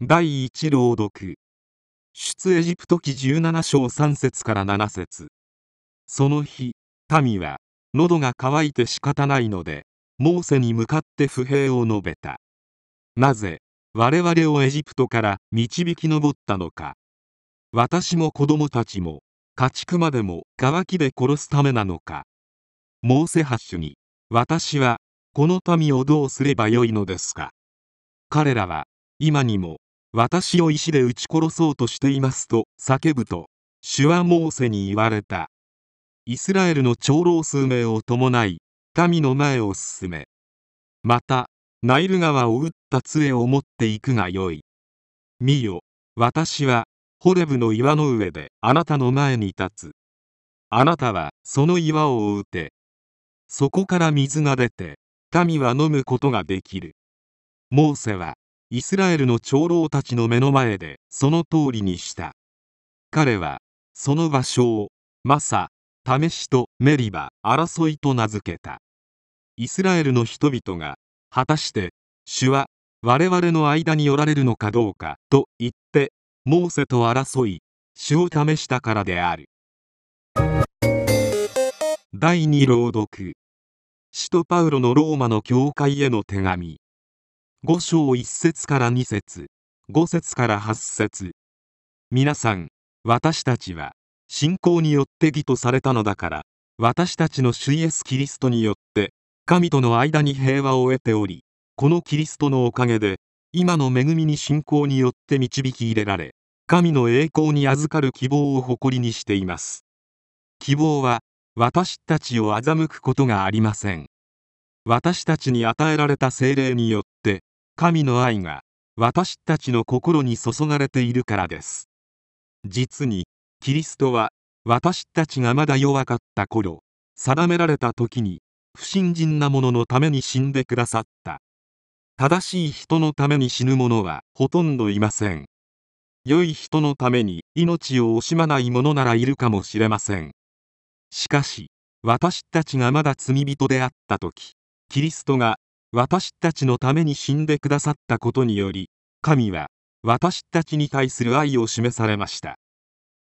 第一朗読。出エジプト記17章3節から7節。その日民は喉が渇いて仕方ないのでモーセに向かって不平を述べた。なぜ我々をエジプトから導き上ったのか。私も子供たちも家畜までも渇きで殺すためなのか。モーセハッシュに私はこの民をどうすればよいのですか。彼らは今にも私を石で撃ち殺そうとしていますと叫ぶと主はモーセに言われた。イスラエルの長老数名を伴い民の前を進めまたナイル川を打った杖を持っていくがよい。見よ私はホレブの岩の上であなたの前に立つ。あなたはその岩を打て。そこから水が出て民は飲むことができる。モーセはイスラエルの長老たちの目の前でその通りにした。彼はその場所をマサ試しとメリバ争いと名付けた。イスラエルの人々が果たして主は我々の間におられるのかどうかと言ってモーセと争い主を試したからである。第二朗読。使徒パウロのローマの教会への手紙。5章1節から2節。5節から8節。皆さん私たちは信仰によって義とされたのだから私たちの主イエス・キリストによって神との間に平和を得ておりこのキリストのおかげで今の恵みに信仰によって導き入れられ神の栄光に預かる希望を誇りにしています。希望は私たちを欺くことがありません。私たちに与えられた精霊によって神の愛が私たちの心に注がれているからです。実にキリストは私たちがまだ弱かった頃定められた時に不信心な者のために死んでくださった。正しい人のために死ぬ者はほとんどいません。良い人のために命を惜しまない者ならいるかもしれません。しかし私たちがまだ罪人であった時キリストが私たちのために死んでくださったことにより神は私たちに対する愛を示されました。